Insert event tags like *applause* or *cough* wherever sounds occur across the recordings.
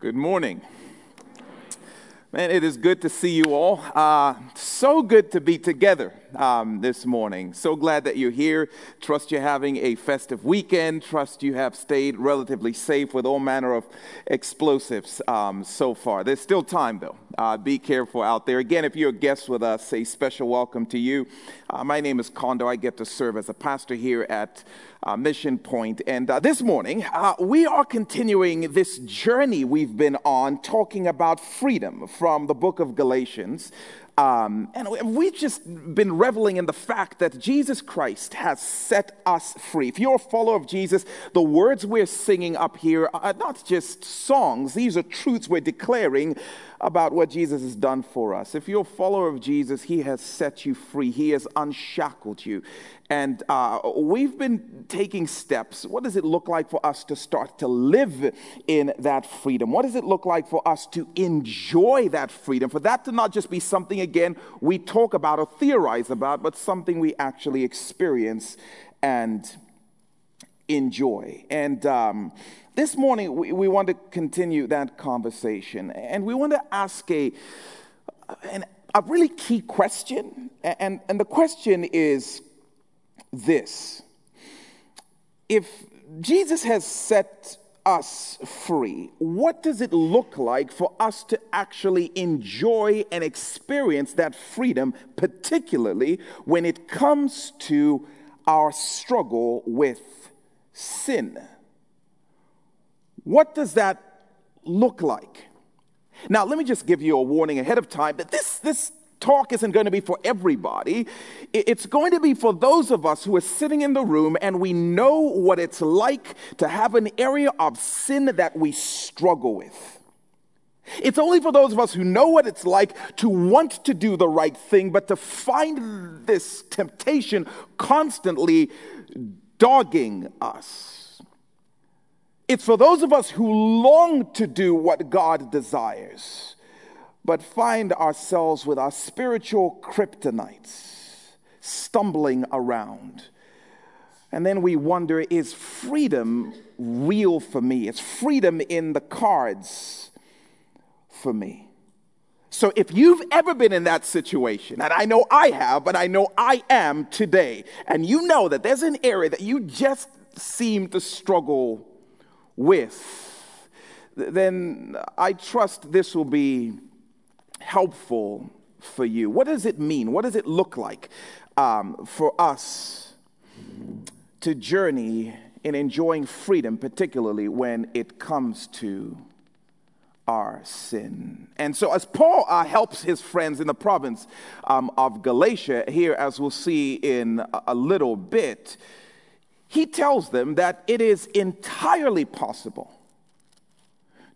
Good morning. Man, it is good to see you all. Uh, so good to be together um, this morning. So glad that you're here. Trust you're having a festive weekend. Trust you have stayed relatively safe with all manner of explosives um, so far. There's still time, though. Uh, be careful out there. Again, if you're a guest with us, a special welcome to you. Uh, my name is Kondo. I get to serve as a pastor here at uh, Mission Point. And uh, this morning, uh, we are continuing this journey we've been on talking about freedom from the book of Galatians. Um, and we've just been reveling in the fact that Jesus Christ has set us free. If you're a follower of Jesus, the words we're singing up here are not just songs, these are truths we're declaring about what Jesus has done for us. If you're a follower of Jesus, He has set you free, He has unshackled you. And uh, we've been taking steps. What does it look like for us to start to live in that freedom? What does it look like for us to enjoy that freedom? For that to not just be something, again, we talk about or theorize about, but something we actually experience and enjoy. And um, this morning, we, we want to continue that conversation. And we want to ask a, an, a really key question. And, and the question is this If Jesus has set us free, what does it look like for us to actually enjoy and experience that freedom, particularly when it comes to our struggle with sin? What does that look like? Now, let me just give you a warning ahead of time that this, this talk isn't going to be for everybody. It's going to be for those of us who are sitting in the room and we know what it's like to have an area of sin that we struggle with. It's only for those of us who know what it's like to want to do the right thing, but to find this temptation constantly dogging us. It's for those of us who long to do what God desires, but find ourselves with our spiritual kryptonites stumbling around. And then we wonder is freedom real for me? Is freedom in the cards for me? So, if you've ever been in that situation, and I know I have, but I know I am today, and you know that there's an area that you just seem to struggle with, then I trust this will be helpful for you. What does it mean? What does it look like um, for us to journey in enjoying freedom, particularly when it comes to our sin. And so, as Paul uh, helps his friends in the province um, of Galatia, here, as we'll see in a little bit, he tells them that it is entirely possible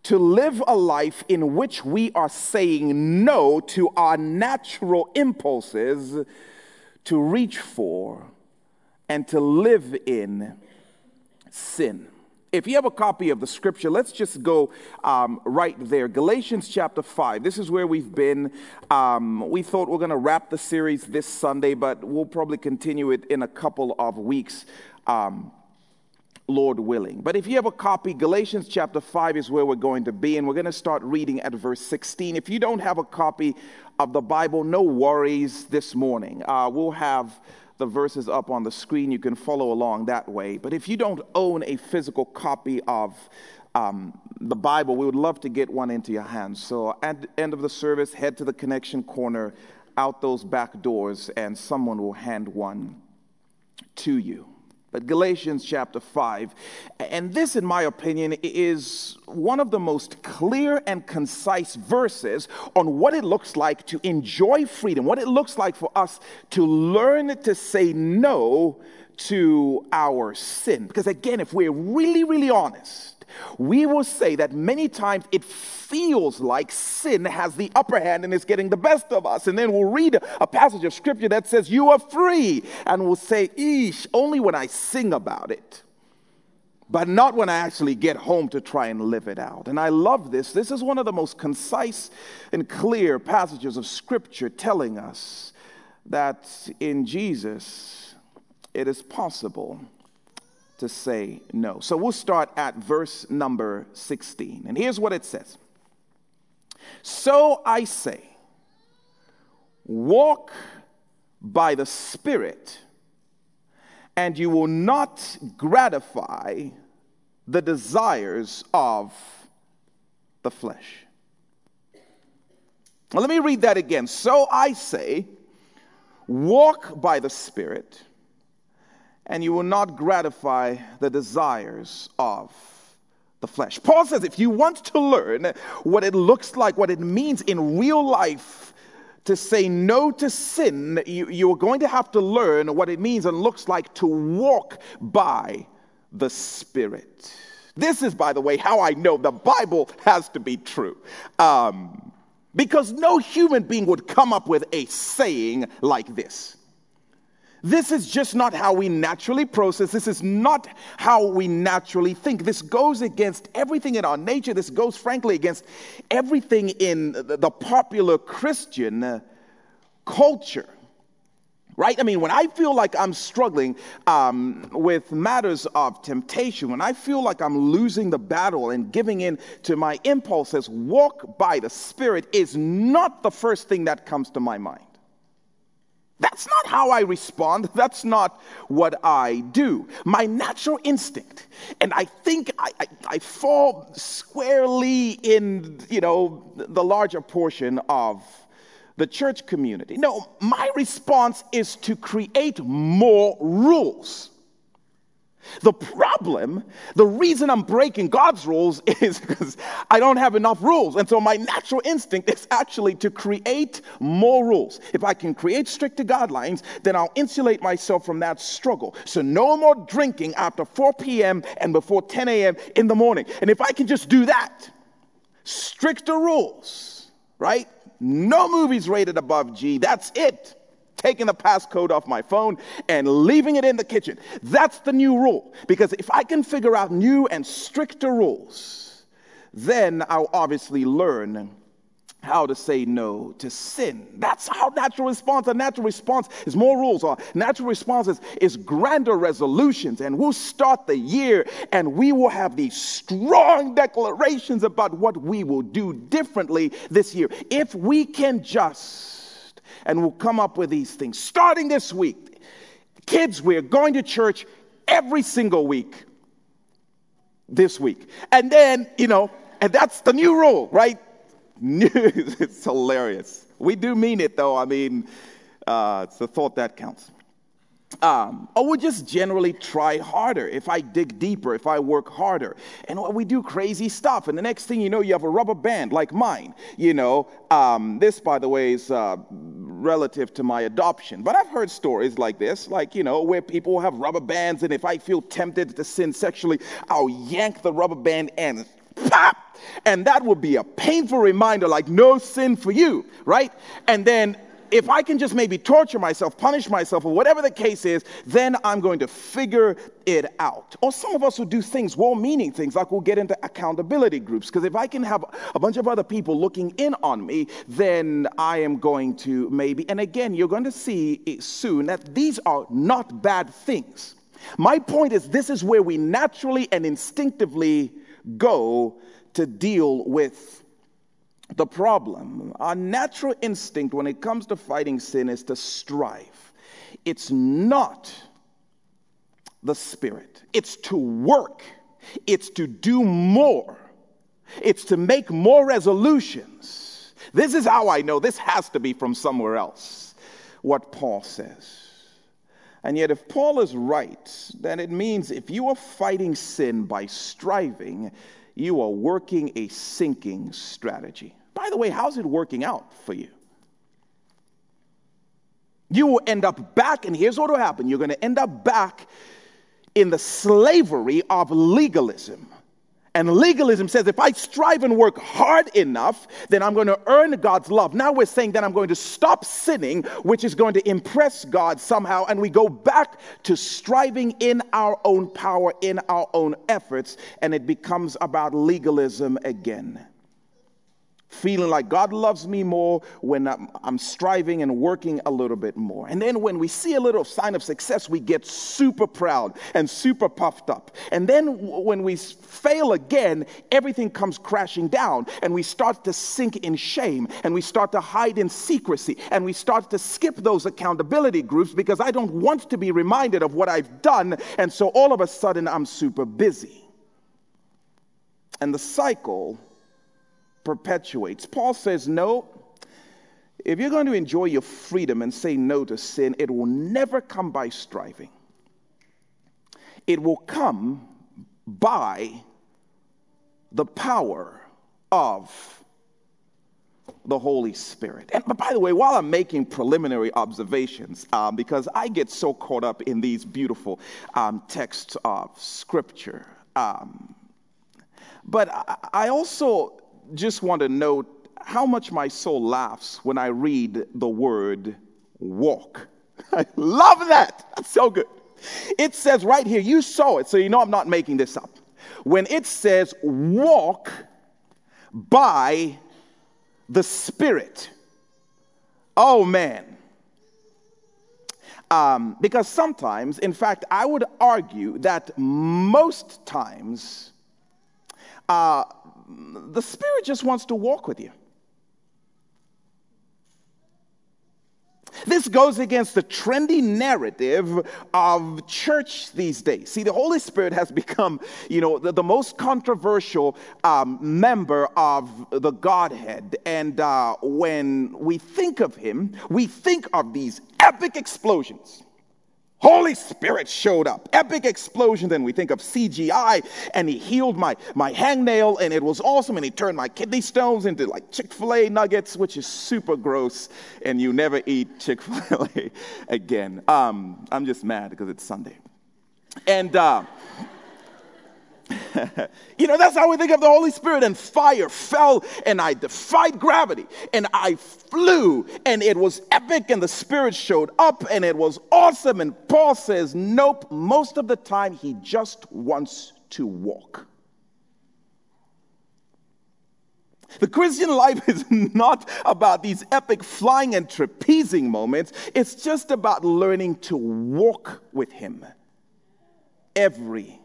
to live a life in which we are saying no to our natural impulses to reach for and to live in sin. If you have a copy of the scripture, let's just go um, right there. Galatians chapter 5. This is where we've been. Um, we thought we are going to wrap the series this Sunday, but we'll probably continue it in a couple of weeks um, Lord willing. But if you have a copy, Galatians chapter 5 is where we're going to be, and we're going to start reading at verse 16. If you don't have a copy of the Bible, no worries this morning. Uh, we'll have the verses up on the screen. You can follow along that way. But if you don't own a physical copy of um, the Bible, we would love to get one into your hands. So at the end of the service, head to the connection corner out those back doors, and someone will hand one to you but Galatians chapter 5. And this, in my opinion, is one of the most clear and concise verses on what it looks like to enjoy freedom, what it looks like for us to learn to say no to our sin. Because again, if we're really, really honest, we will say that many times it feels like sin has the upper hand and is getting the best of us. And then we'll read a passage of scripture that says, You are free. And we'll say, Eesh, only when I sing about it, but not when I actually get home to try and live it out. And I love this. This is one of the most concise and clear passages of scripture telling us that in Jesus it is possible to say no. So we'll start at verse number 16. And here's what it says So I say, walk by the Spirit, and you will not gratify the desires of the flesh. Let me read that again. So I say, walk by the Spirit and you will not gratify the desires of the flesh. Paul says if you want to learn what it looks like, what it means in real life to say no to sin, you, you're going to have to learn what it means and looks like to walk by the Spirit. This is, by the way, how I know the Bible has to be true. Um, because no human being would come up with a saying like this. This is just not how we naturally process. This is not how we naturally think. This goes against everything in our nature. This goes, frankly, against everything in the popular Christian uh, culture. Right? I mean, when I feel like I'm struggling um, with matters of temptation, when I feel like I'm losing the battle and giving in to my impulses, walk by the Spirit is not the first thing that comes to my mind. That's not how I respond. *laughs* That's not what I do. My natural instinct, and I think I, I, I, fall squarely in, you know, the larger portion of the church community. No, my response is to create more rules. The problem, the reason I'm breaking God's rules *laughs* is because I don't have enough rules. And so my natural instinct is actually to create more rules. If I can create stricter guidelines, then I'll insulate myself from that struggle. So no more drinking after 4 p.m. and before 10 a.m. in the morning. And if I can just do that, stricter rules, right? No movies rated above G. That's it taking the passcode off my phone and leaving it in the kitchen. That's the new rule. Because if I can figure out new and stricter rules, then I'll obviously learn how to say no to sin. That's our natural response. A natural response is more rules. Our natural response is, is grander resolutions. And we'll start the year and we will have these strong declarations about what we will do differently this year. If we can just and we'll come up with these things. Starting this week, kids, we're going to church every single week this week. And then, you know, and that's the new rule, right? *laughs* It's hilarious. We do mean it, though. I mean, uh, it's the thought that counts. Um, or we just generally try harder if I dig deeper, if I work harder. And we do crazy stuff. And the next thing you know, you have a rubber band like mine. You know, um, this, by the way, is uh, relative to my adoption. But I've heard stories like this, like, you know, where people have rubber bands. And if I feel tempted to sin sexually, I'll yank the rubber band and pop. And that would be a painful reminder, like, no sin for you, right? And then if I can just maybe torture myself, punish myself, or whatever the case is, then I'm going to figure it out. Or some of us will do things, well meaning things, like we'll get into accountability groups. Because if I can have a bunch of other people looking in on me, then I am going to maybe, and again, you're going to see soon that these are not bad things. My point is, this is where we naturally and instinctively go to deal with the problem. Our natural instinct when it comes to fighting sin is to strive. It's not the spirit, it's to work, it's to do more, it's to make more resolutions. This is how I know this has to be from somewhere else, what Paul says. And yet, if Paul is right, then it means if you are fighting sin by striving, you are working a sinking strategy. By the way, how's it working out for you? You will end up back, and here's what will happen you're going to end up back in the slavery of legalism. And legalism says if I strive and work hard enough, then I'm going to earn God's love. Now we're saying that I'm going to stop sinning, which is going to impress God somehow. And we go back to striving in our own power, in our own efforts, and it becomes about legalism again. Feeling like God loves me more when I'm, I'm, striving and working a little bit more. And then when we see a little sign of success, we get super proud and super puffed up. And then when we fail again, everything comes crashing down and we start to sink in shame and we start to hide in secrecy and we start to skip those accountability groups because I don't want to be reminded of what I've done. And so all of a sudden, I'm super busy. And the cycle perpetuates. Paul says, no, if you're going to enjoy your freedom and say no to sin, it will never come by striving. It will come by the power of the Holy Spirit. And by the way, while I'm making preliminary observations, um, because I get so caught up in these beautiful um, texts of Scripture, um, but I also just want to note how much my soul laughs when I read the word walk. *laughs* I love that. That's so good. It says right here, you saw it, so you know I'm not making this up. When it says walk by the Spirit. Oh man. Um, because sometimes, in fact, I would argue that most times, uh, the Spirit just wants to walk with you. This goes against the trendy narrative of church these days. See, the Holy Spirit has become, you know, the, the most controversial um, member of the Godhead. And uh, when we think of Him, we think of these epic explosions Holy Spirit showed up. Epic explosion. Then we think of CGI, and he healed my, my hangnail, and it was awesome. And he turned my kidney stones into like Chick fil A nuggets, which is super gross, and you never eat Chick fil A *laughs* again. Um, I'm just mad because it's Sunday. And, uh, *laughs* you know, that's how we think of the Holy Spirit. And fire fell, and I defied gravity, and I flew, and it was epic, and the Spirit showed up, and it was awesome. And Paul says, Nope, most of the time, he just wants to walk. The Christian life is *laughs* not about these epic flying and trapezing moments. It's just about learning to walk with Him every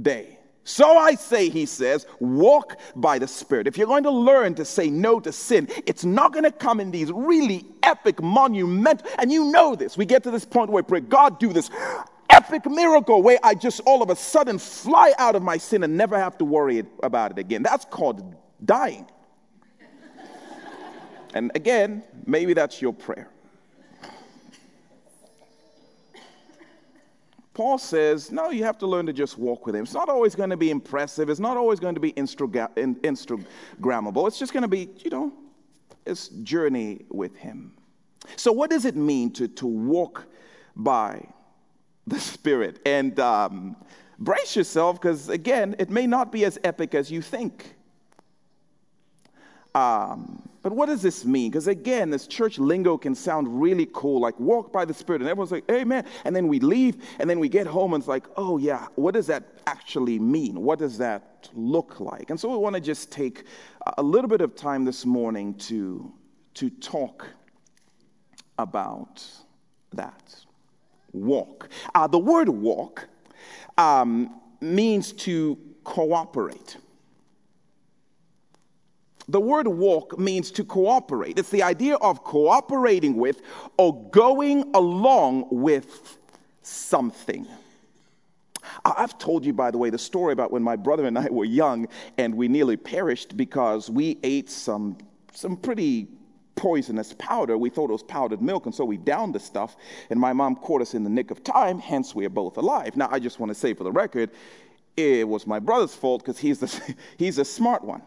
day. So I say, he says, walk by the Spirit. If you're going to learn to say no to sin, it's not going to come in these really epic, monument, and you know this. We get to this point where we pray, God, do this epic miracle where I just all of a sudden fly out of my sin and never have to worry about it again. That's called dying. *laughs* and again, maybe that's your prayer. Paul says, no, you have to learn to just walk with him. It's not always going to be impressive. It's not always going to be Instagrammable. It's just going to be, you know, it's journey with him. So, what does it mean to, to walk by the Spirit? And um, brace yourself because, again, it may not be as epic as you think. Um, but what does this mean? Because again, this church lingo can sound really cool, like walk by the Spirit, and everyone's like, Amen. And then we leave, and then we get home, and it's like, oh, yeah, what does that actually mean? What does that look like? And so we want to just take a little bit of time this morning to, to talk about that. Walk. Uh, the word walk um, means to cooperate. The word walk means to cooperate. It's the idea of cooperating with or going along with something. I've told you, by the way, the story about when my brother and I were young and we nearly perished because we ate some, some pretty poisonous powder. We thought it was powdered milk, and so we downed the stuff, and my mom caught us in the nick of time, hence we are both alive. Now, I just want to say for the record, it was my brother's fault because he's, the, *laughs* he's a smart one.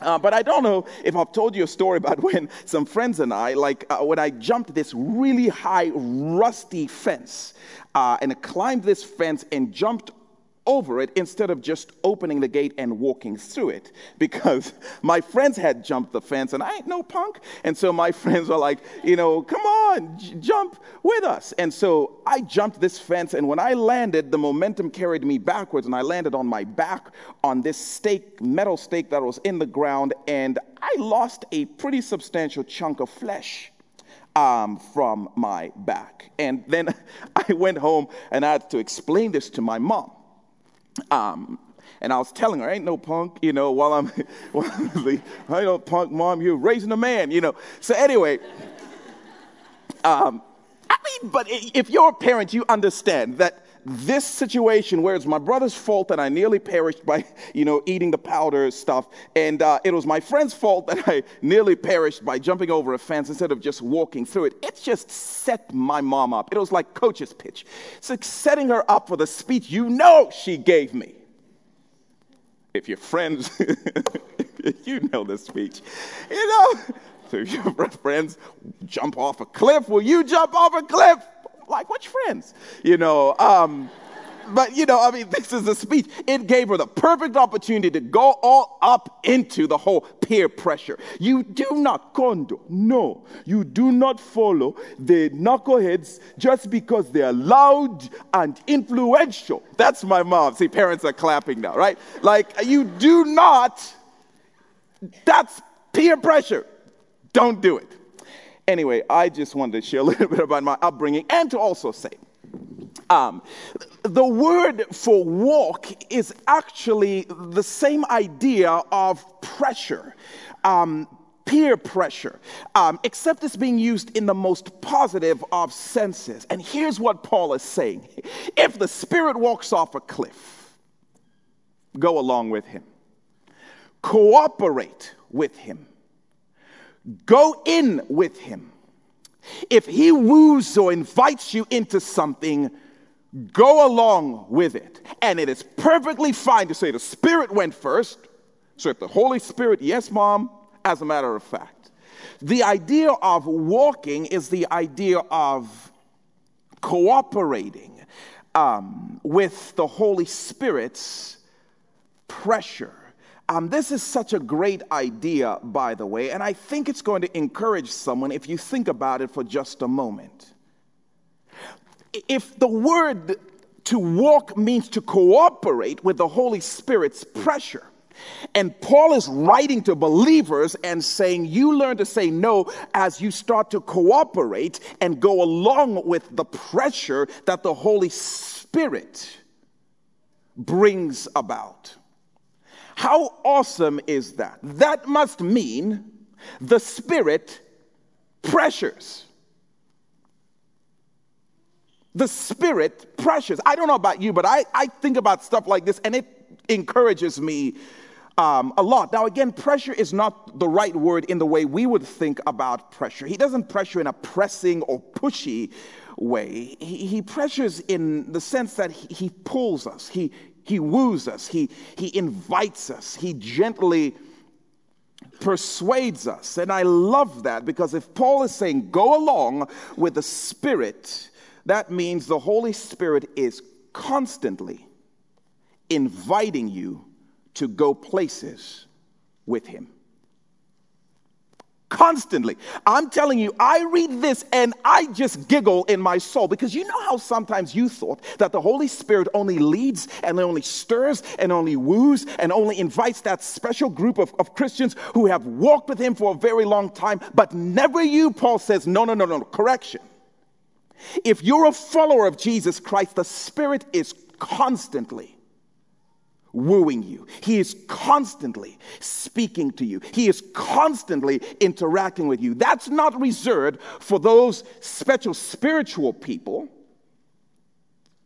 Uh, but I don't know if I've told you a story about *laughs* when some friends and I, like uh, when I jumped this really high, rusty fence uh, and climbed this fence and jumped over it instead of just opening the gate and walking through it *laughs* because my friends had jumped the fence and I ain't no punk. And so my *laughs* friends were like, you know, come on, j- jump with us. And so I jumped this fence and when I landed, the momentum carried me backwards and I landed on my back on this stake, metal stake that was in the ground and I lost a pretty substantial chunk of flesh um, from my back. And then *laughs* I went home and I had to explain this to my mom. Um, and I was telling her, ain't no punk, you know, while I'm, *laughs* while I'm ain't no punk, mom, you're raising a man, you know. So anyway, um, I mean, but if you're a parent, you understand that this situation where it's my brother's fault that I nearly perished by, *laughs* you know, eating the powder stuff, and uh, it was my friend's fault that I *laughs* nearly perished by jumping over a fence instead of just walking through it. It just set my mom up. It was like coach's pitch. It's like setting her up for the speech you know she gave me. If your friends, *laughs* you know the speech, you know. So your friends jump off a cliff, will you jump off a cliff? Like which friends? You know, um, but you know, I mean, this is a speech. It gave her the perfect opportunity to go all up into the whole peer pressure. You do not Kondo, no, you do not follow the knuckleheads just because they're loud and influential. That's my mom. See, parents are clapping now, right? Like, you do not, that's peer pressure. Don't do it. Anyway, I just wanted to share a little *laughs* bit about my upbringing and to also say, um, the word for walk is actually the same idea of pressure. Um, peer pressure, um, except it's being used in the most positive of senses. And here's what Paul is saying if the Spirit walks off a cliff, go along with him, cooperate with him. Go in with him. If he woos or invites you into something, go along with it. And it is perfectly fine to say the Spirit went first. So if the Holy Spirit, yes, mom, as a matter of fact. The idea of walking is the idea of cooperating um, with the Holy Spirit's pressure um, this is such a great idea, by the way, and I think it's going to encourage someone if you think about it for just a moment. If the word to walk means to cooperate with the Holy Spirit's pressure, and Paul is writing to believers and saying, You learn to say no as you start to cooperate and go along with the pressure that the Holy Spirit brings about. How awesome is that? That must mean the Spirit pressures. The Spirit pressures. I don't know about you, but I, I think about stuff like this and it encourages me um, a lot. Now, again, pressure is not the right word in the way we would think about pressure. He doesn't pressure in a pressing or pushy way. He, he pressures in the sense that he, he pulls us, he, he woos us, he, he invites us, he gently persuades us. And I love that because if Paul is saying go along with the Spirit, that means the Holy Spirit is constantly inviting you to go places with Him constantly. I'm telling you, I read this and I just giggle in my soul because you know how sometimes you thought that the Holy Spirit only leads and only stirs and only woos and only invites that special group of, of Christians who have walked with Him for a very long time, but never you. Paul says, no, no, no, no, correction. If you're a follower of Jesus Christ, the Spirit is constantly wooing you. He is constantly speaking to you. He is constantly interacting with you. That's not reserved for those special spiritual people.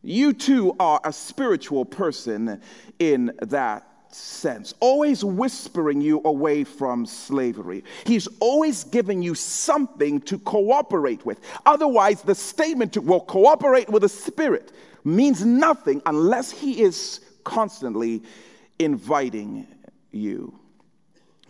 You too are a spiritual person in that sense, always whispering you away from slavery. He's always giving you something to cooperate with. Otherwise, the statement to well, cooperate with the Spirit means nothing unless He is constantly inviting you.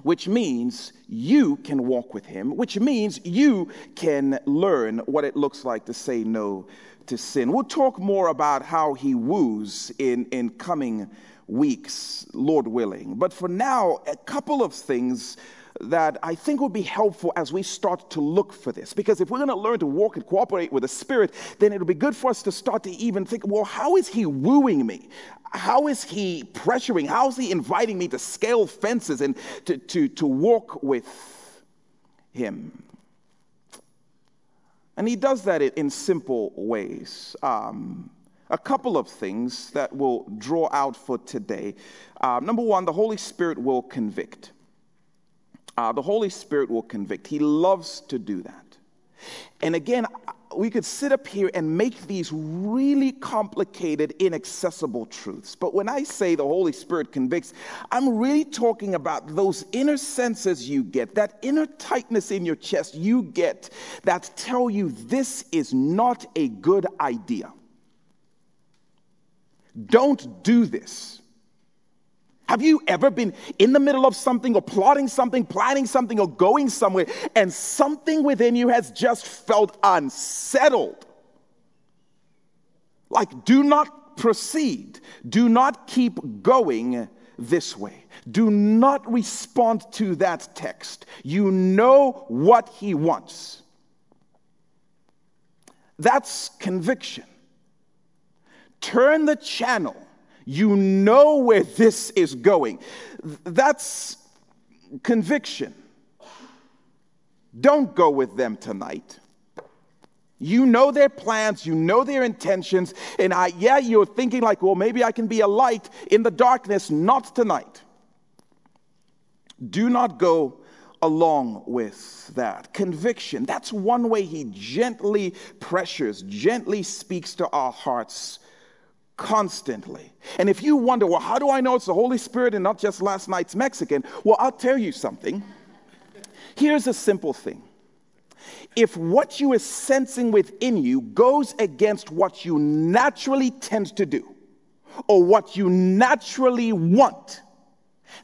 which means you can walk with him, which means you can learn what it looks like to say no to sin. We'll talk more about how he woos in, in coming weeks, Lord willing. But for now, a couple of things that I think will be helpful as we start to look for this. Because if we're going to learn to walk and cooperate with the Spirit, then it'll be good for us to start to even think, well, how is He wooing me? How is He pressuring? How is He inviting me to scale fences and to, to, to walk with Him? And He does that in simple ways. Um, a couple of things that we'll draw out for today. Uh, number one, the Holy Spirit will convict. Uh, the Holy Spirit will convict. He loves to do that. And again, we could sit up here and make these really complicated, inaccessible truths. But when I say the Holy Spirit convicts, I'm really talking about those inner senses you get, that inner tightness in your chest you get that tell you this is not a good idea. Don't do this. Have you ever been in the middle of something or plotting something, planning something, or going somewhere, and something within you has just felt unsettled? Like, do not proceed. Do not keep going this way. Do not respond to that text. You know what he wants. That's conviction. Turn the channel you know where this is going. That's conviction. Don't go with them tonight. You know their plans, you know their intentions, and I, yeah, you're thinking like, well, maybe I can be a light in the darkness. Not tonight. Do not go along with that. Conviction, that's one way he gently pressures, gently speaks to our hearts constantly. And if you wonder, well, how do I know it's the Holy Spirit and not just last night's Mexican? Well, I'll tell you something. Here's a simple thing. If what you are sensing within you goes against what you naturally tend to do or what you naturally want,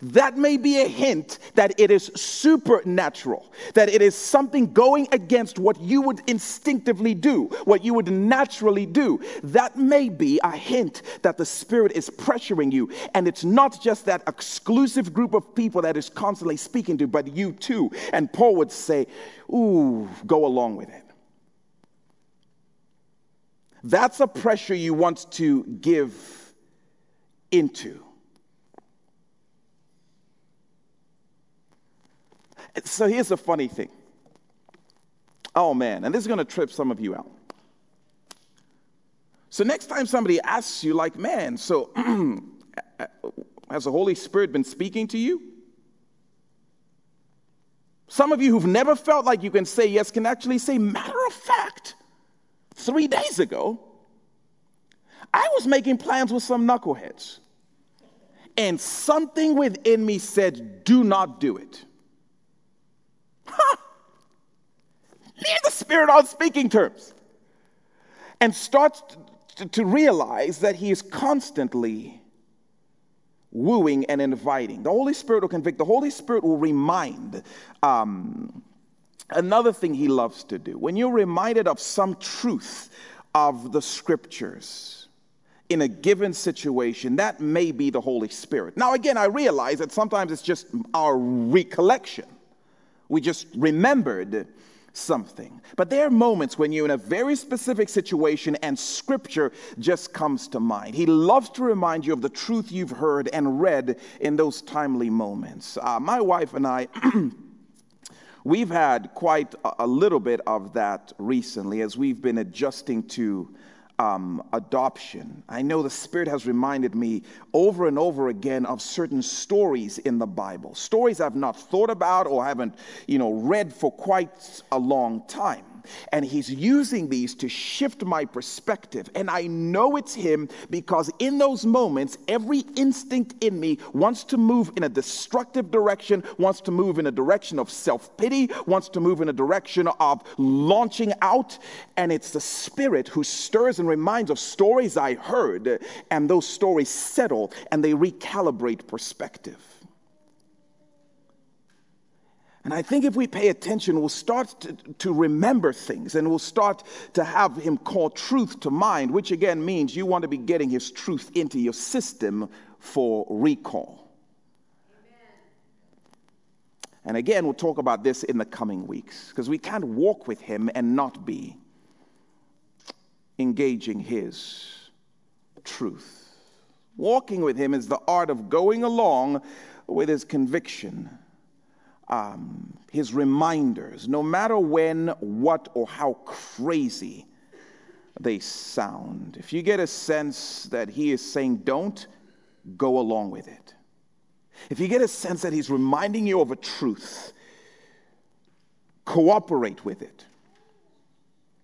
that may be a hint that it is supernatural, that it is something going against what you would instinctively do, what you would naturally do. That may be a hint that the Spirit is pressuring you. And it's not just that exclusive group of people that is constantly speaking to, but you too. And Paul would say, Ooh, go along with it. That's a pressure you want to give into. So here's the funny thing. Oh man, and this is going to trip some of you out. So next time somebody asks you, like, man, so *clears throat* has the Holy Spirit been speaking to you? Some of you who've never felt like you can say yes can actually say, matter of fact, three days ago, I was making plans with some knuckleheads. And something within me said, do not do it. Leave the Spirit on speaking terms. And starts to, to realize that He is constantly wooing and inviting. The Holy Spirit will convict, the Holy Spirit will remind. Um, another thing He loves to do, when you're reminded of some truth of the scriptures, in a given situation, that may be the Holy Spirit. Now, again, I realize that sometimes it's just our recollection. We just remembered something. But there are moments when you're in a very specific situation and scripture just comes to mind. He loves to remind you of the truth you've heard and read in those timely moments. Uh, my wife and I. *clears throat* we've had quite a little bit of that recently as we've been adjusting to um, adoption. I know the Spirit has reminded me over and over again of certain stories in the Bible, stories I've not thought about or haven't, you know, read for quite a long And he's using these to shift my perspective. And I know it's him because in those moments, every instinct in me wants to move in a destructive direction, wants to move in a direction of self pity, wants to move in a direction of launching out. And it's the Spirit who stirs and reminds of stories I heard, and those stories settle and they recalibrate perspective. And I think if we pay attention, we'll start to, to, remember things and we'll start to have Him call truth to mind, which again means you want to be getting His truth into your system for recall. Amen. And again, we'll talk about this in the coming weeks because we can't walk with Him and not be engaging His truth. Walking with Him is the art of going along with His conviction, um, His reminders, no matter when, what, or how crazy they sound. If you get a sense that He is saying don't, go along with it. If you get a sense that he's reminding you of a truth, cooperate with it.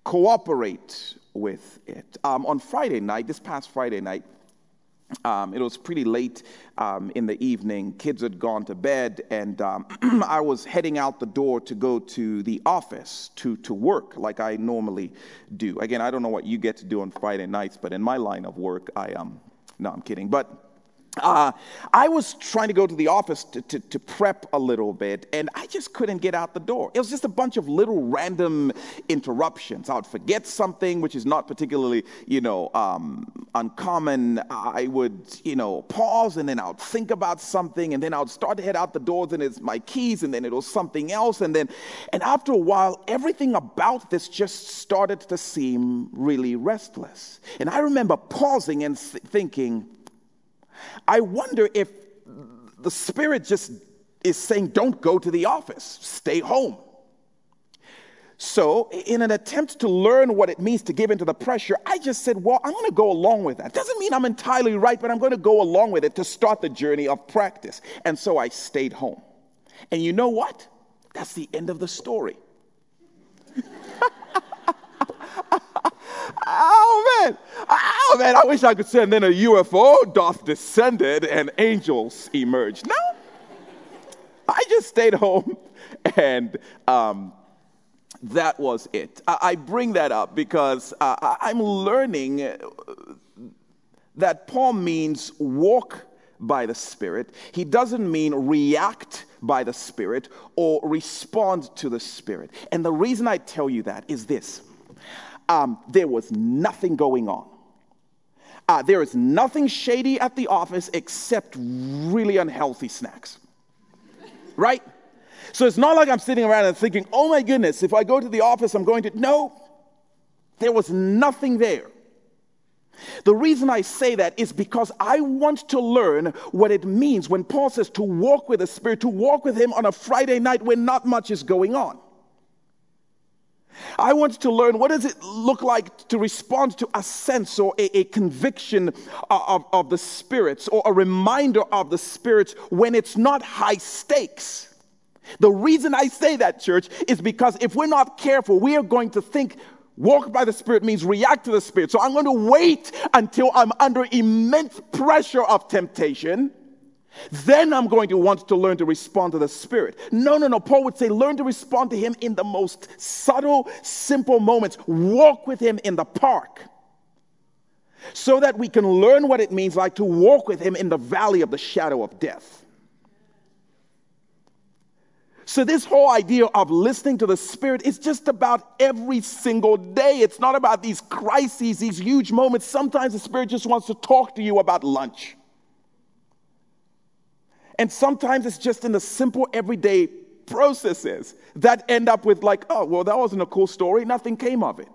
Cooperate with it. Um, on Friday night, this past Friday night, um, it was pretty late um, in the evening. Kids had gone to bed, and um, *clears throat* I was heading out the door to go to the office to, to work like I normally do. Again, I don't know what you get to do on Friday nights, but in my line of work, I am. Um, no, I'm kidding. But uh, I was trying to go to the office to, to, to, prep a little bit, and I just couldn't get out the door. It was just a bunch of little random interruptions. I would forget something, which is not particularly, you know, um, uncommon. I would, you know, pause, and then I would think about something, and then I would start to head out the doors, and it's my keys, and then it was something else, and then, and after a while, everything about this just started to seem really restless. And I remember pausing and thinking, I wonder if the Spirit just is saying, don't go to the office, stay home. So, in an attempt to learn what it means to give into the pressure, I just said, Well, I'm going to go along with that. Doesn't mean I'm entirely right, but I'm going to go along with it to start the journey of practice. And so I stayed home. And you know what? That's the end of the story. *laughs* oh man, I wish I could send in a UFO doth descended and angels emerged. No, I just stayed home *laughs* and um, that was it. I, bring that up because uh, I'm learning that Paul means walk by the Spirit. He doesn't mean react by the Spirit or respond to the Spirit. And the reason I tell you that is this um, there was nothing going on. Uh, there is nothing shady at the office except really unhealthy snacks. Right? So it's not like I'm sitting around and thinking, oh my goodness, if I go to the office, I'm going to. No, there was nothing there. The reason I say that is because I want to learn what it means when Paul says to walk with the Spirit, to walk with Him on a Friday night when not much is going on. I want to learn what does it look like to respond to a sense or a, a conviction of, of the spirits or a reminder of the spirits when it's not high stakes. The reason I say that, church, is because if we're not careful, we are going to think walk by the Spirit means react to the Spirit. So I'm going to wait until I'm under immense pressure of temptation then I'm going to want to learn to respond to the Spirit. No, no, no. Paul would say, learn to respond to Him in the most subtle, simple moments. Walk with Him in the park so that we can learn what it means like to walk with Him in the valley of the shadow of death. So, this whole idea of listening to the Spirit is just about every single day. It's not about these crises, these huge moments. Sometimes the Spirit just wants to talk to you about lunch. And sometimes it's just in the simple everyday processes that end up with, like, oh, well, that wasn't a cool story. Nothing came of it.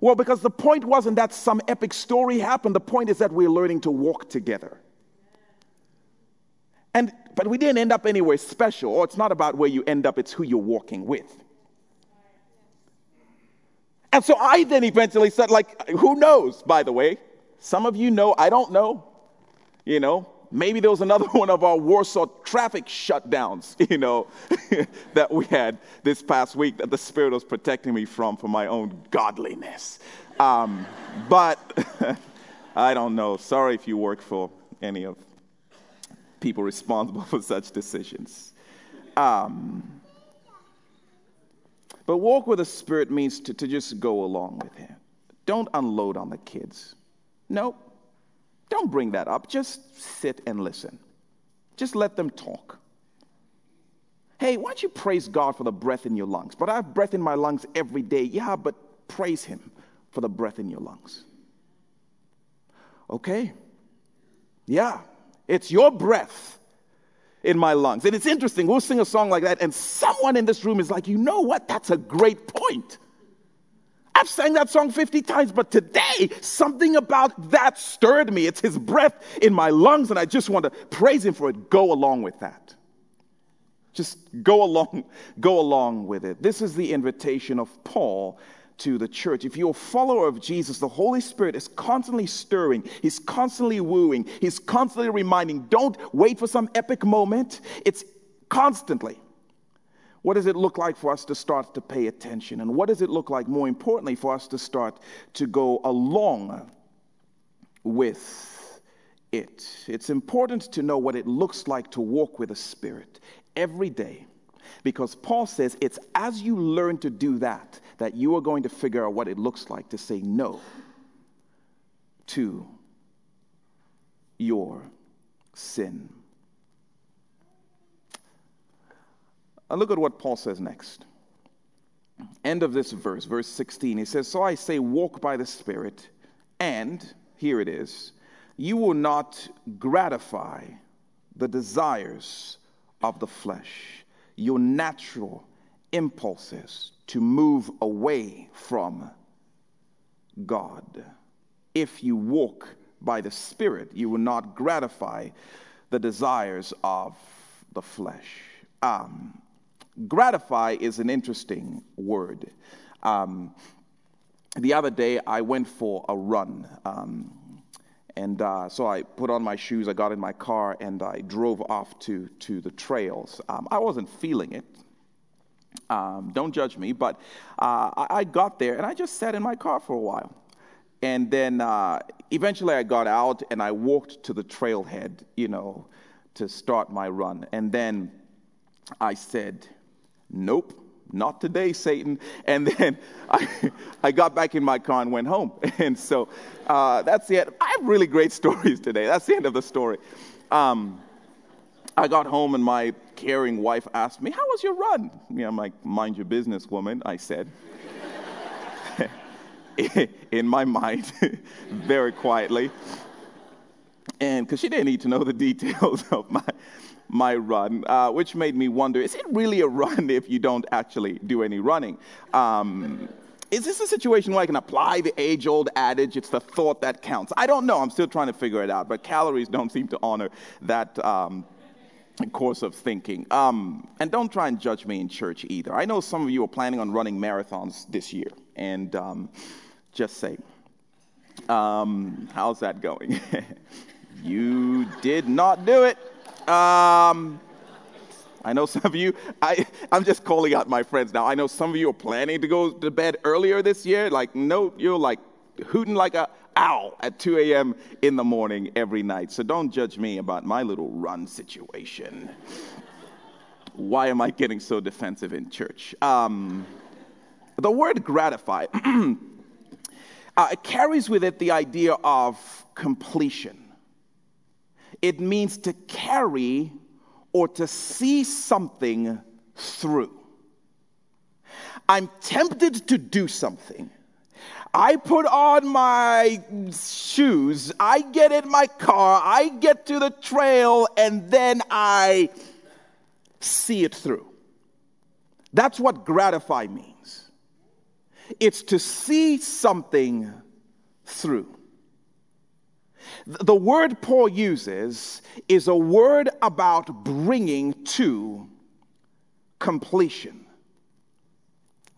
Well, because the point wasn't that some epic story happened. The point is that we're learning to walk together. And, but we didn't end up anywhere special, or it's not about where you end up, it's who you're walking with. And so I then eventually said, like, who knows, by the way? Some of you know, I don't know. You know, maybe there was another *laughs* one of our Warsaw traffic shutdowns, *laughs* you know, *laughs* that we had this past week that the Spirit was protecting me from for my own godliness. Um, but I don't know. Sorry if you work for any of people responsible for such decisions. Um, but walk with the Spirit means to, to just go along with Him. Don't unload on the kids. Nope. Don't bring that up. Just sit and listen. Just let them talk. Hey, why don't you praise God for the breath in your lungs? But I have breath in my lungs every day. Yeah, but praise Him for the breath in your lungs. Okay? Yeah, it's your breath in my lungs. And it's interesting, we'll sing a song like that, and someone in this room is like, you know what? That's a great point. I've sang that song 50 times, but today something about that stirred me. It's his breath in my lungs, and I just want to praise him for it. Go along with that. Just go along, *laughs* go along with it. This is the invitation of Paul to the church. If you're a follower of Jesus, the Holy Spirit is constantly stirring, He's constantly wooing, He's constantly reminding. Don't wait for some epic moment. It's constantly. What does it look like for us to start to pay attention? And what does it look like, more importantly, for us to start to go along with it? It's important to know what it looks like to walk with the Spirit every day because Paul says it's as you learn to do that that you are going to figure out what it looks like to say no to your sin. And look at what Paul says next. End of this verse, verse 16. He says, So I say, walk by the Spirit, and, here it is, you will not gratify the desires of the flesh, your natural impulses to move away from God. If you walk by the Spirit, you will not gratify the desires of the flesh. Um, gratify is an interesting word. Um, the other day, I went for a run. Um, and uh, so I put on my shoes, I got in my car, and I drove off to, to the trails. Um, I wasn't feeling it. Um, don't judge me, but uh, I, I, got there and I just sat in my car for a while. And then uh, eventually I got out and I walked to the trailhead, you know, to start my run. And then I said, Nope, not today, Satan. And then I, I got back in my car and went home. *laughs* And so uh, that's the end. I have really great *laughs* stories today. That's the end of the story. Um, I got home and my caring wife asked me, How was your run? I'm like, Mind your business, woman, I said. *laughs* in my mind, very quietly. And because she didn't need to know the details of my, my run, uh, which made me wonder is it really a run *laughs* if you don't actually do any running? Um, is this a situation where I can apply the age old adage, it's the thought that counts? I don't know. I'm still trying to figure it out, but calories don't seem to honor that. Um, course of thinking. Um, and don't try and judge me in church either. I know some of you are planning on running marathons this year, and um, just say, um, how's that going? *laughs* you did not do it. Um, I know some of you, I, I'm just calling out my friends now. I know some of you are planning to go to bed earlier this year. Like, no, you're like hooting like a owl at 2 a.m. in the morning every night. So don't judge me about my little run situation. Why am I getting so defensive in church? Um, the word gratify *clears throat* uh, carries with it the idea of completion. It means to carry or to see something through. I'm tempted to do something. I put on my shoes, I get in my car, I get to the trail, and then I see it through. That's what gratify means. It's to see something through. The word Paul uses is a word about bringing to completion.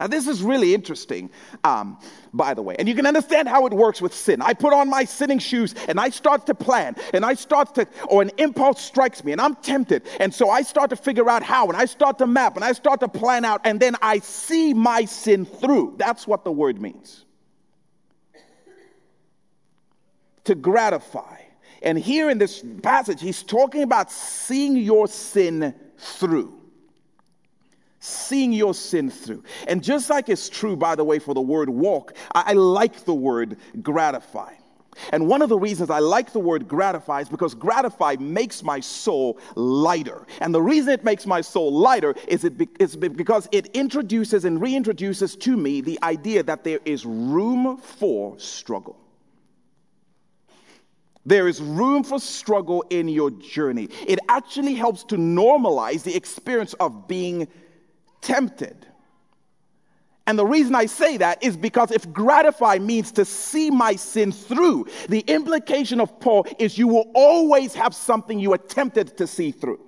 Now, this is really interesting, um, by the way. And you can understand how it works with sin. I put on my sinning shoes and I start to plan, and I start to, or an impulse strikes me, and I'm tempted. And so I start to figure out how, and I start to map, and I start to plan out, and then I see my sin through. That's what the word means. To gratify. And here in this passage, he's talking about seeing your sin through. Seeing your sin through. And just like it's true, by the way, for the word walk, I, I like the word gratify. And one of the reasons I like the word gratify is because gratify makes my soul lighter. And the reason it makes my soul lighter is, it be, is because it introduces and reintroduces to me the idea that there is room for struggle. There is room for struggle in your journey. It actually helps to normalize the experience of being tempted. And the reason I say that is because if gratify means to see my sin through, the implication of Paul is you will always have something you attempted to see through.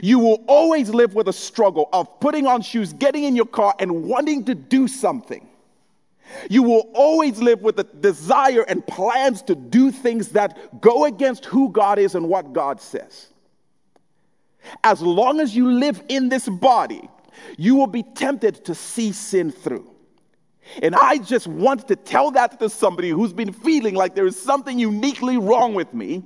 You will always live with a struggle of putting on shoes, getting in your car, and wanting to do something. You will always live with a desire and plans to do things that go against who God is and what God says. As long as you live in this body, you will be tempted to see sin through. And I just want to tell that to somebody who's been feeling like there is something uniquely wrong with me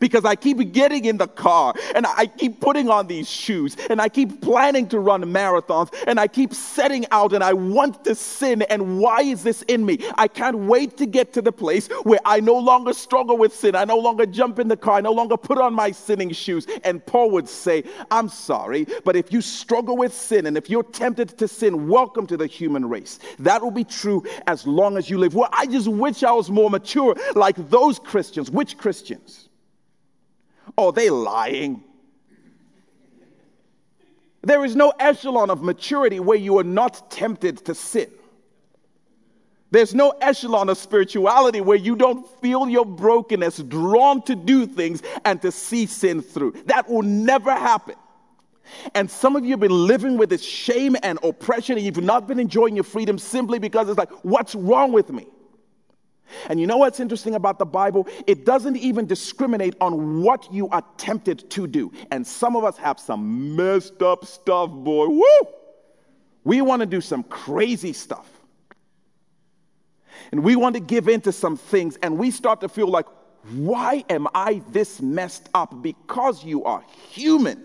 because I keep getting in the car and I keep putting on these shoes and I keep planning to run marathons and I keep setting out and I want to sin. And why is this in me? I can't wait to get to the place where I no longer struggle with sin. I no longer jump in the car. I no longer put on my sinning shoes. And Paul would say, I'm sorry, but if you struggle with sin and if you're tempted to sin, welcome to the human race. That will be true as long as you live. Well, I just wish I was more mature like those Christians. Which Christians? Oh, they lying. There is no echelon of maturity where you are not tempted to sin. There's no echelon of spirituality where you don't feel your brokenness drawn to do things and to see sin through. That will never happen. And some of you have been living with this shame and oppression, and you've not been enjoying your freedom simply because it's like, what's wrong with me? And you know what's interesting about the Bible? It doesn't even discriminate on what you are tempted to do. And some of us have some messed up stuff, boy. Woo! We want to do some crazy stuff. And we want to give in to some things, and we start to feel like, why am I this messed up? Because you are human.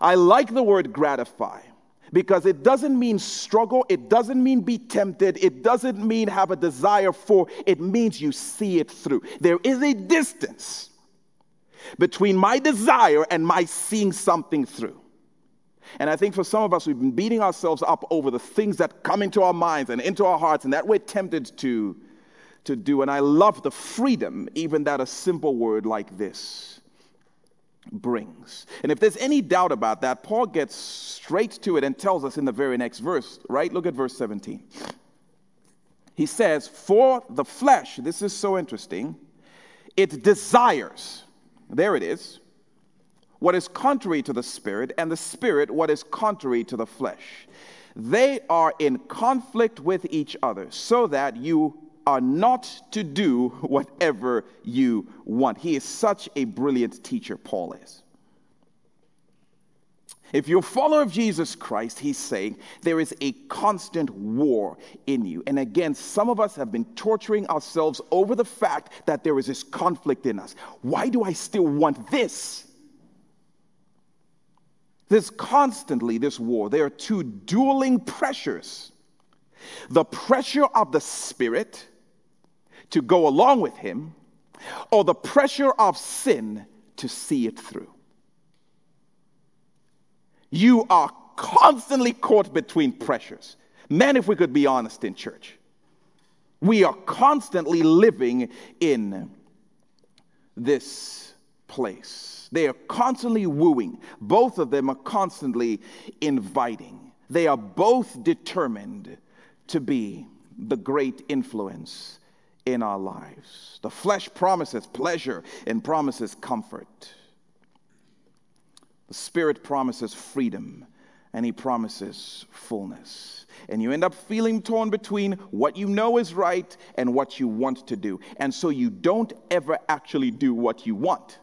I like the word gratify because it doesn't mean struggle, it doesn't mean be tempted, it doesn't mean have a desire for, it means you see it through. There is a distance between my desire and my seeing something through. And I think for some of us, we've been beating ourselves up over the things that come into our minds and into our hearts and that we're tempted to, to do. And I love the freedom, even that a simple word like this brings. And if there's any doubt about that, Paul gets straight to it and tells us in the very next verse, right? Look at verse 17. He says, For the flesh, this is so interesting, it desires, there it is, what is contrary to the spirit, and the spirit what is contrary to the flesh. They are in conflict with each other, so that you are not to do whatever you want. He is such a brilliant teacher, Paul is. If you're a follower of Jesus Christ, he's saying there is a constant war in you. And again, some of us have been torturing ourselves over the fact that there is this conflict in us. Why do I still want this? There's constantly this war. There are two dueling pressures the pressure of the spirit to go along with him or the pressure of sin to see it through. You are constantly caught between pressures. Man, if we could be honest in church, we are constantly living in this place. They are constantly wooing. Both of them are constantly inviting. They are both determined to be the great influence in our lives. The flesh promises pleasure and promises comfort. The spirit promises freedom and he promises fullness. And you end up feeling torn between what you know is right and what you want to do. And so you don't ever actually do what you want.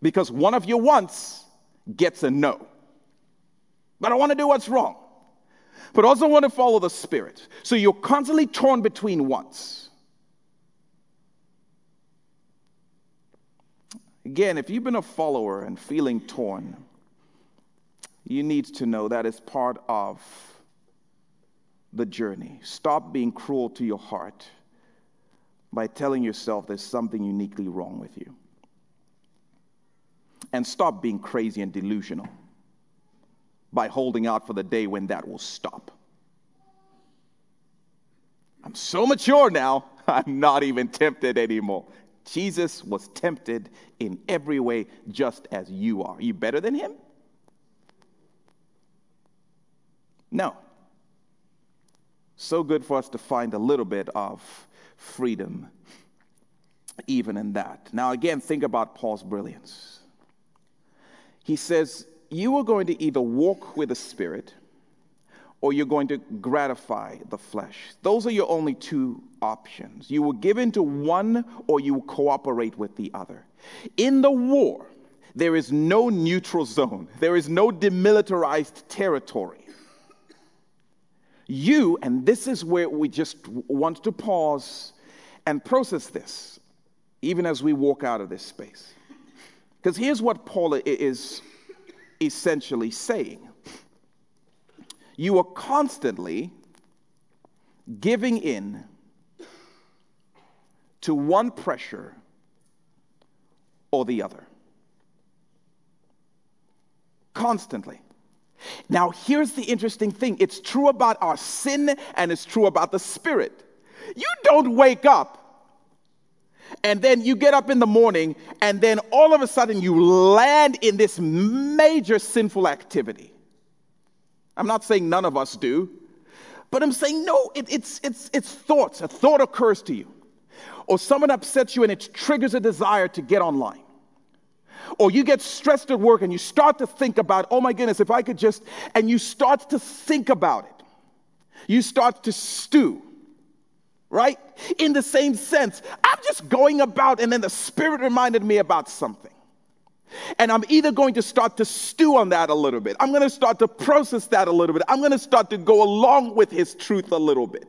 Because one of your wants gets a no. But I want to do what's wrong. But also want to follow the spirit. So you're constantly torn between wants. Again, if you've been a follower and feeling torn, you need to know that is part of the journey. Stop being cruel to your heart by telling yourself there's something uniquely wrong with you. And stop being crazy and delusional by holding out for the day when that will stop. I'm so mature now, *laughs* I'm not even tempted anymore. Jesus was tempted in every way just as you are. Are you better than him? No. So good for us to find a little bit of freedom even in that. Now, again, think about Paul's brilliance. He says, You are going to either walk with the Spirit or you're going to gratify the flesh. Those are your only two options. You will give in to one or you will cooperate with the other. In the war, there is no neutral zone, there is no demilitarized territory. You, and this is where we just want to pause and process this, even as we walk out of this space. Because here's what Paul is essentially saying you are constantly giving in to one pressure or the other. Constantly. Now, here's the interesting thing it's true about our sin and it's true about the spirit. You don't wake up and then you get up in the morning and then all of a sudden you land in this major sinful activity. I'm not saying none of us do, but I'm saying no, it, it's, it's, it's thoughts. A thought occurs to you, or someone upsets you and it triggers a desire to get online or you get stressed at work and you start to think about, oh my goodness, if I could just, and you start to think about it. You start to stew, right? In the same sense, I'm just going about, and then the Spirit reminded me about something. And I'm either going to start to stew on that a little bit, I'm going to start to process that a little bit, I'm going to start to go along with His truth a little bit.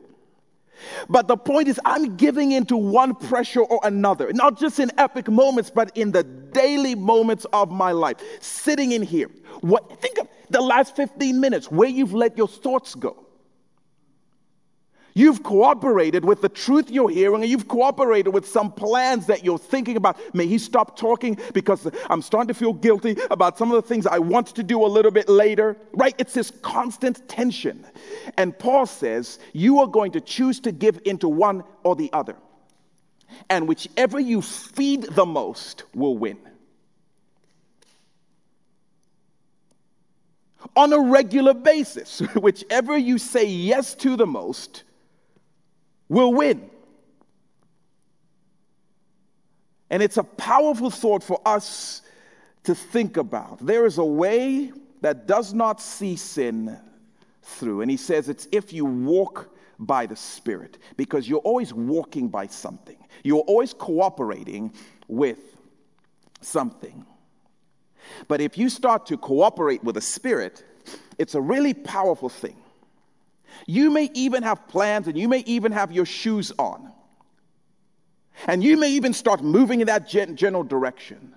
But the point is, I'm giving into one pressure or another, not just in epic moments, but in the daily moments of my life. Sitting in here, what, think of the last 15 minutes where you've let your thoughts go. You've cooperated with the truth you're hearing, and you've cooperated with some plans that you're thinking about. May he stop talking because I'm starting to feel guilty about some of the things I want to do a little bit later, right? It's this constant tension. And Paul says, You are going to choose to give into one or the other. And whichever you feed the most will win. On a regular basis, *laughs* whichever you say yes to the most will win. And it's a powerful thought for us to think about. There is a way that does not see sin through. And he says it's if you walk by the Spirit, because you're always walking by something, you're always cooperating with something. But if you start to cooperate with the Spirit, it's a really powerful thing. You may even have plans and you may even have your shoes on. And you may even start moving in that general direction.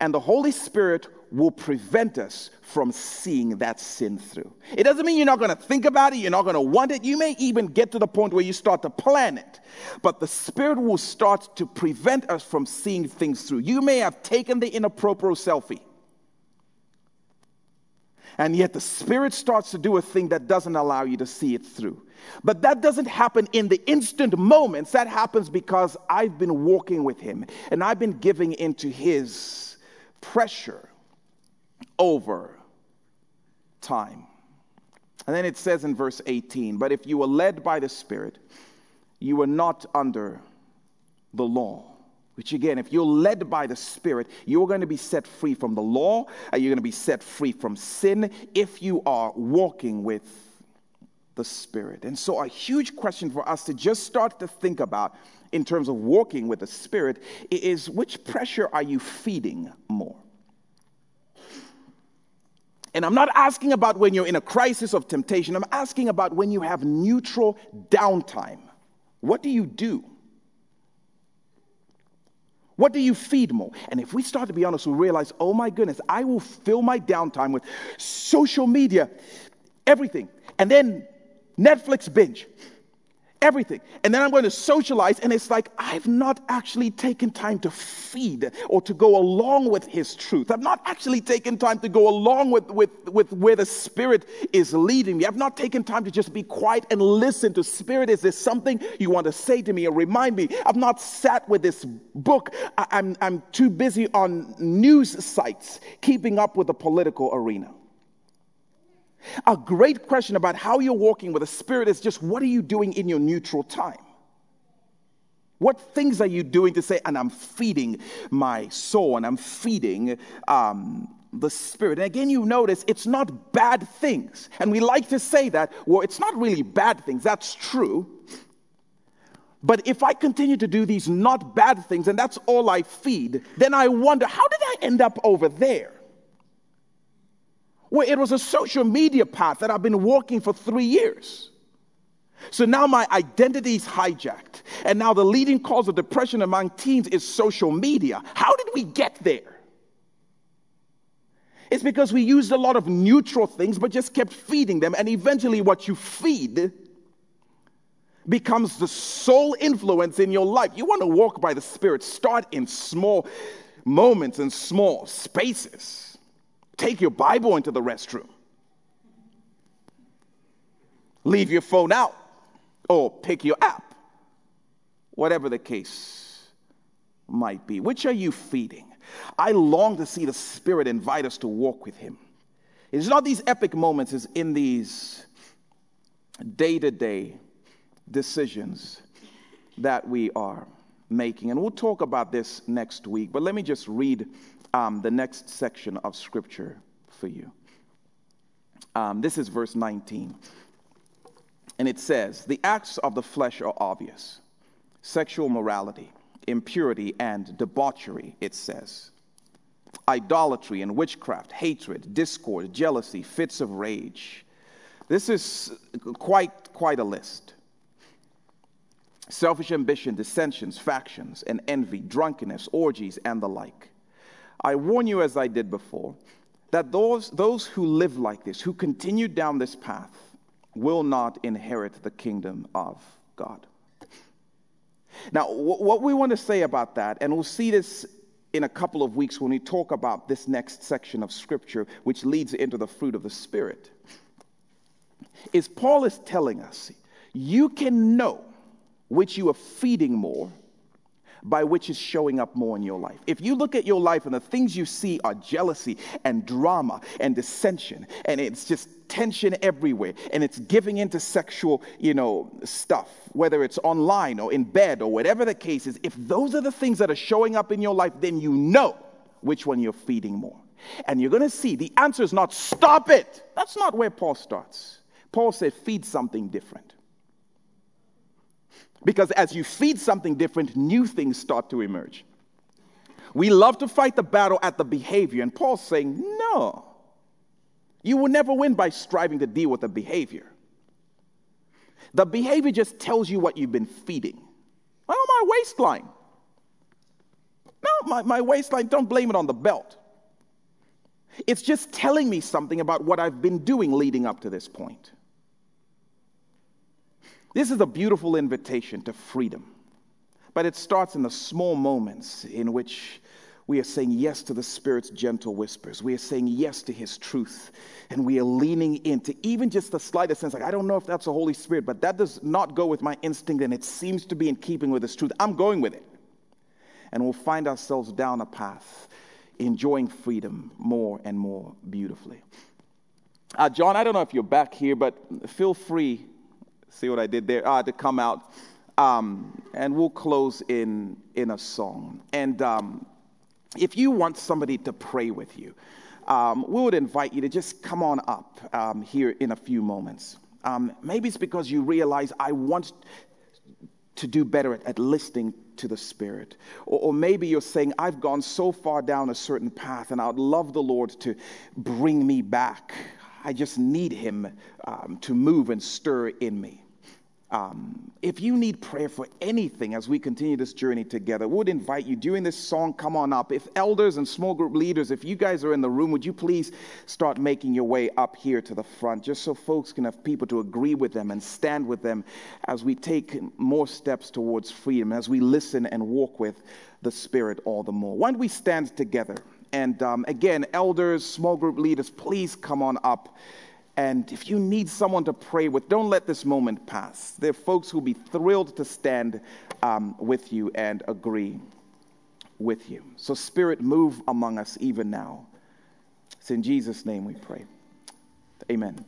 And the Holy Spirit will prevent us from seeing that sin through. It doesn't mean you're not going to think about it, you're not going to want it. You may even get to the point where you start to plan it. But the Spirit will start to prevent us from seeing things through. You may have taken the inappropriate selfie. And yet the Spirit starts to do a thing that doesn't allow you to see it through. But that doesn't happen in the instant moments. That happens because I've been walking with Him and I've been giving into His pressure over time. And then it says in verse 18, but if you were led by the Spirit, you were not under the law. Which again, if you're led by the Spirit, you're going to be set free from the law, and you're going to be set free from sin if you are walking with the Spirit. And so, a huge question for us to just start to think about in terms of walking with the Spirit is which pressure are you feeding more? And I'm not asking about when you're in a crisis of temptation, I'm asking about when you have neutral downtime. What do you do? What do you feed more? And if we start to be honest, we realize, oh my goodness, I will fill my downtime with social media, everything. and then Netflix binge everything. And then I'm going to socialize, and it's like I've not actually taken time to feed or to go along with His truth. I've not actually taken time to go along with, with, with where the Spirit is leading me. I've not taken time to just be quiet and listen to Spirit. Is there something you want to say to me or remind me? I've not sat with this book. I, I'm, I'm too busy on news sites keeping up with the political arena. A great question about how you're walking with the Spirit is just what are you doing in your neutral time? What things are you doing to say, and I'm feeding my soul and I'm feeding um, the Spirit? And again, you notice it's not bad things. And we like to say that, well, it's not really bad things. That's true. But if I continue to do these not bad things and that's all I feed, then I wonder, how did I end up over there? Where it was a social media path that I've been walking for three years. So now my identity is hijacked. And now the leading cause of depression among teens is social media. How did we get there? It's because we used a lot of neutral things, but just kept feeding them. And eventually, what you feed becomes the sole influence in your life. You want to walk by the Spirit, start in small moments and small spaces take your Bible into the restroom. Leave your phone out or pick your app, whatever the case might be. Which are you feeding? I long to see the Spirit invite us to walk with Him. It's not these epic moments, it's in these day to day decisions that we are making. And we'll talk about this next week, but let me just read um, the next section of scripture for you. Um, this is verse 19. And it says, The acts of the flesh are obvious sexual morality, impurity, and debauchery, it says. Idolatry and witchcraft, hatred, discord, jealousy, fits of rage. This is quite, quite a list. Selfish ambition, dissensions, factions, and envy, drunkenness, orgies, and the like. I warn you, as I did before, that those, those who live like this, who continue down this path, will not inherit the kingdom of God. Now, what we want to say about that, and we'll see this in a couple of weeks when we talk about this next section of scripture, which leads into the fruit of the Spirit, is Paul is telling us you can know which you are feeding more by which is showing up more in your life. If you look at your life and the things you see are jealousy and drama and dissension, and it's just tension everywhere, and it's giving into sexual, you know, stuff, whether it's online or in bed or whatever the case is, if those are the things that are showing up in your life, then you know which one you're feeding more. And you're going to see the answer is not stop it. That's not where Paul starts. Paul said, feed something different. Because as you feed something different, new things start to emerge. We love to fight the battle at the behavior, and Paul's saying, no. You will never win by striving to deal with the behavior. The behavior just tells you what you've been feeding. Oh, my waistline. No, my, my waistline, don't blame it on the belt. It's just telling me something about what I've been doing leading up to this point. This is a beautiful invitation to freedom, but it starts in the small moments in which we are saying yes to the Spirit's gentle whispers. We are saying yes to His truth. And we are leaning into even just the slightest sense, like, I don't know if that's the Holy Spirit, but that does not go with my instinct, and it seems to be in keeping with His truth. I'm going with it. And we'll find ourselves down a path, enjoying freedom more and more beautifully. Uh, John, I don't know if you're back here, but feel free See what I did there? Uh, to come out. Um, and we'll close in, in a song. And um, if you want somebody to pray with you, um, we would invite you to just come on up um, here in a few moments. Um, maybe it's because you realize I want to do better at, at listening to the Spirit. Or, or, maybe you're saying, I've gone so far down a certain path and I'd love the Lord to bring me back. I just need Him um, to move and stir in me. Um, if you need prayer for anything as we continue this journey together, would invite you during this song, come on up. If elders and small group leaders, if you guys are in the room, would you please start making your way up here to the front, just so folks can have people to agree with them and stand with them as we take more steps towards freedom, as we listen and walk with the Spirit all the more. Why don't we stand together? And um, again, elders, small group leaders, please come on up. And if you need someone to pray with, don't let this moment pass. There are folks who'll be thrilled to stand um, with you and agree with you. So, Spirit, move among us even now. It's in Jesus' name we pray. Amen.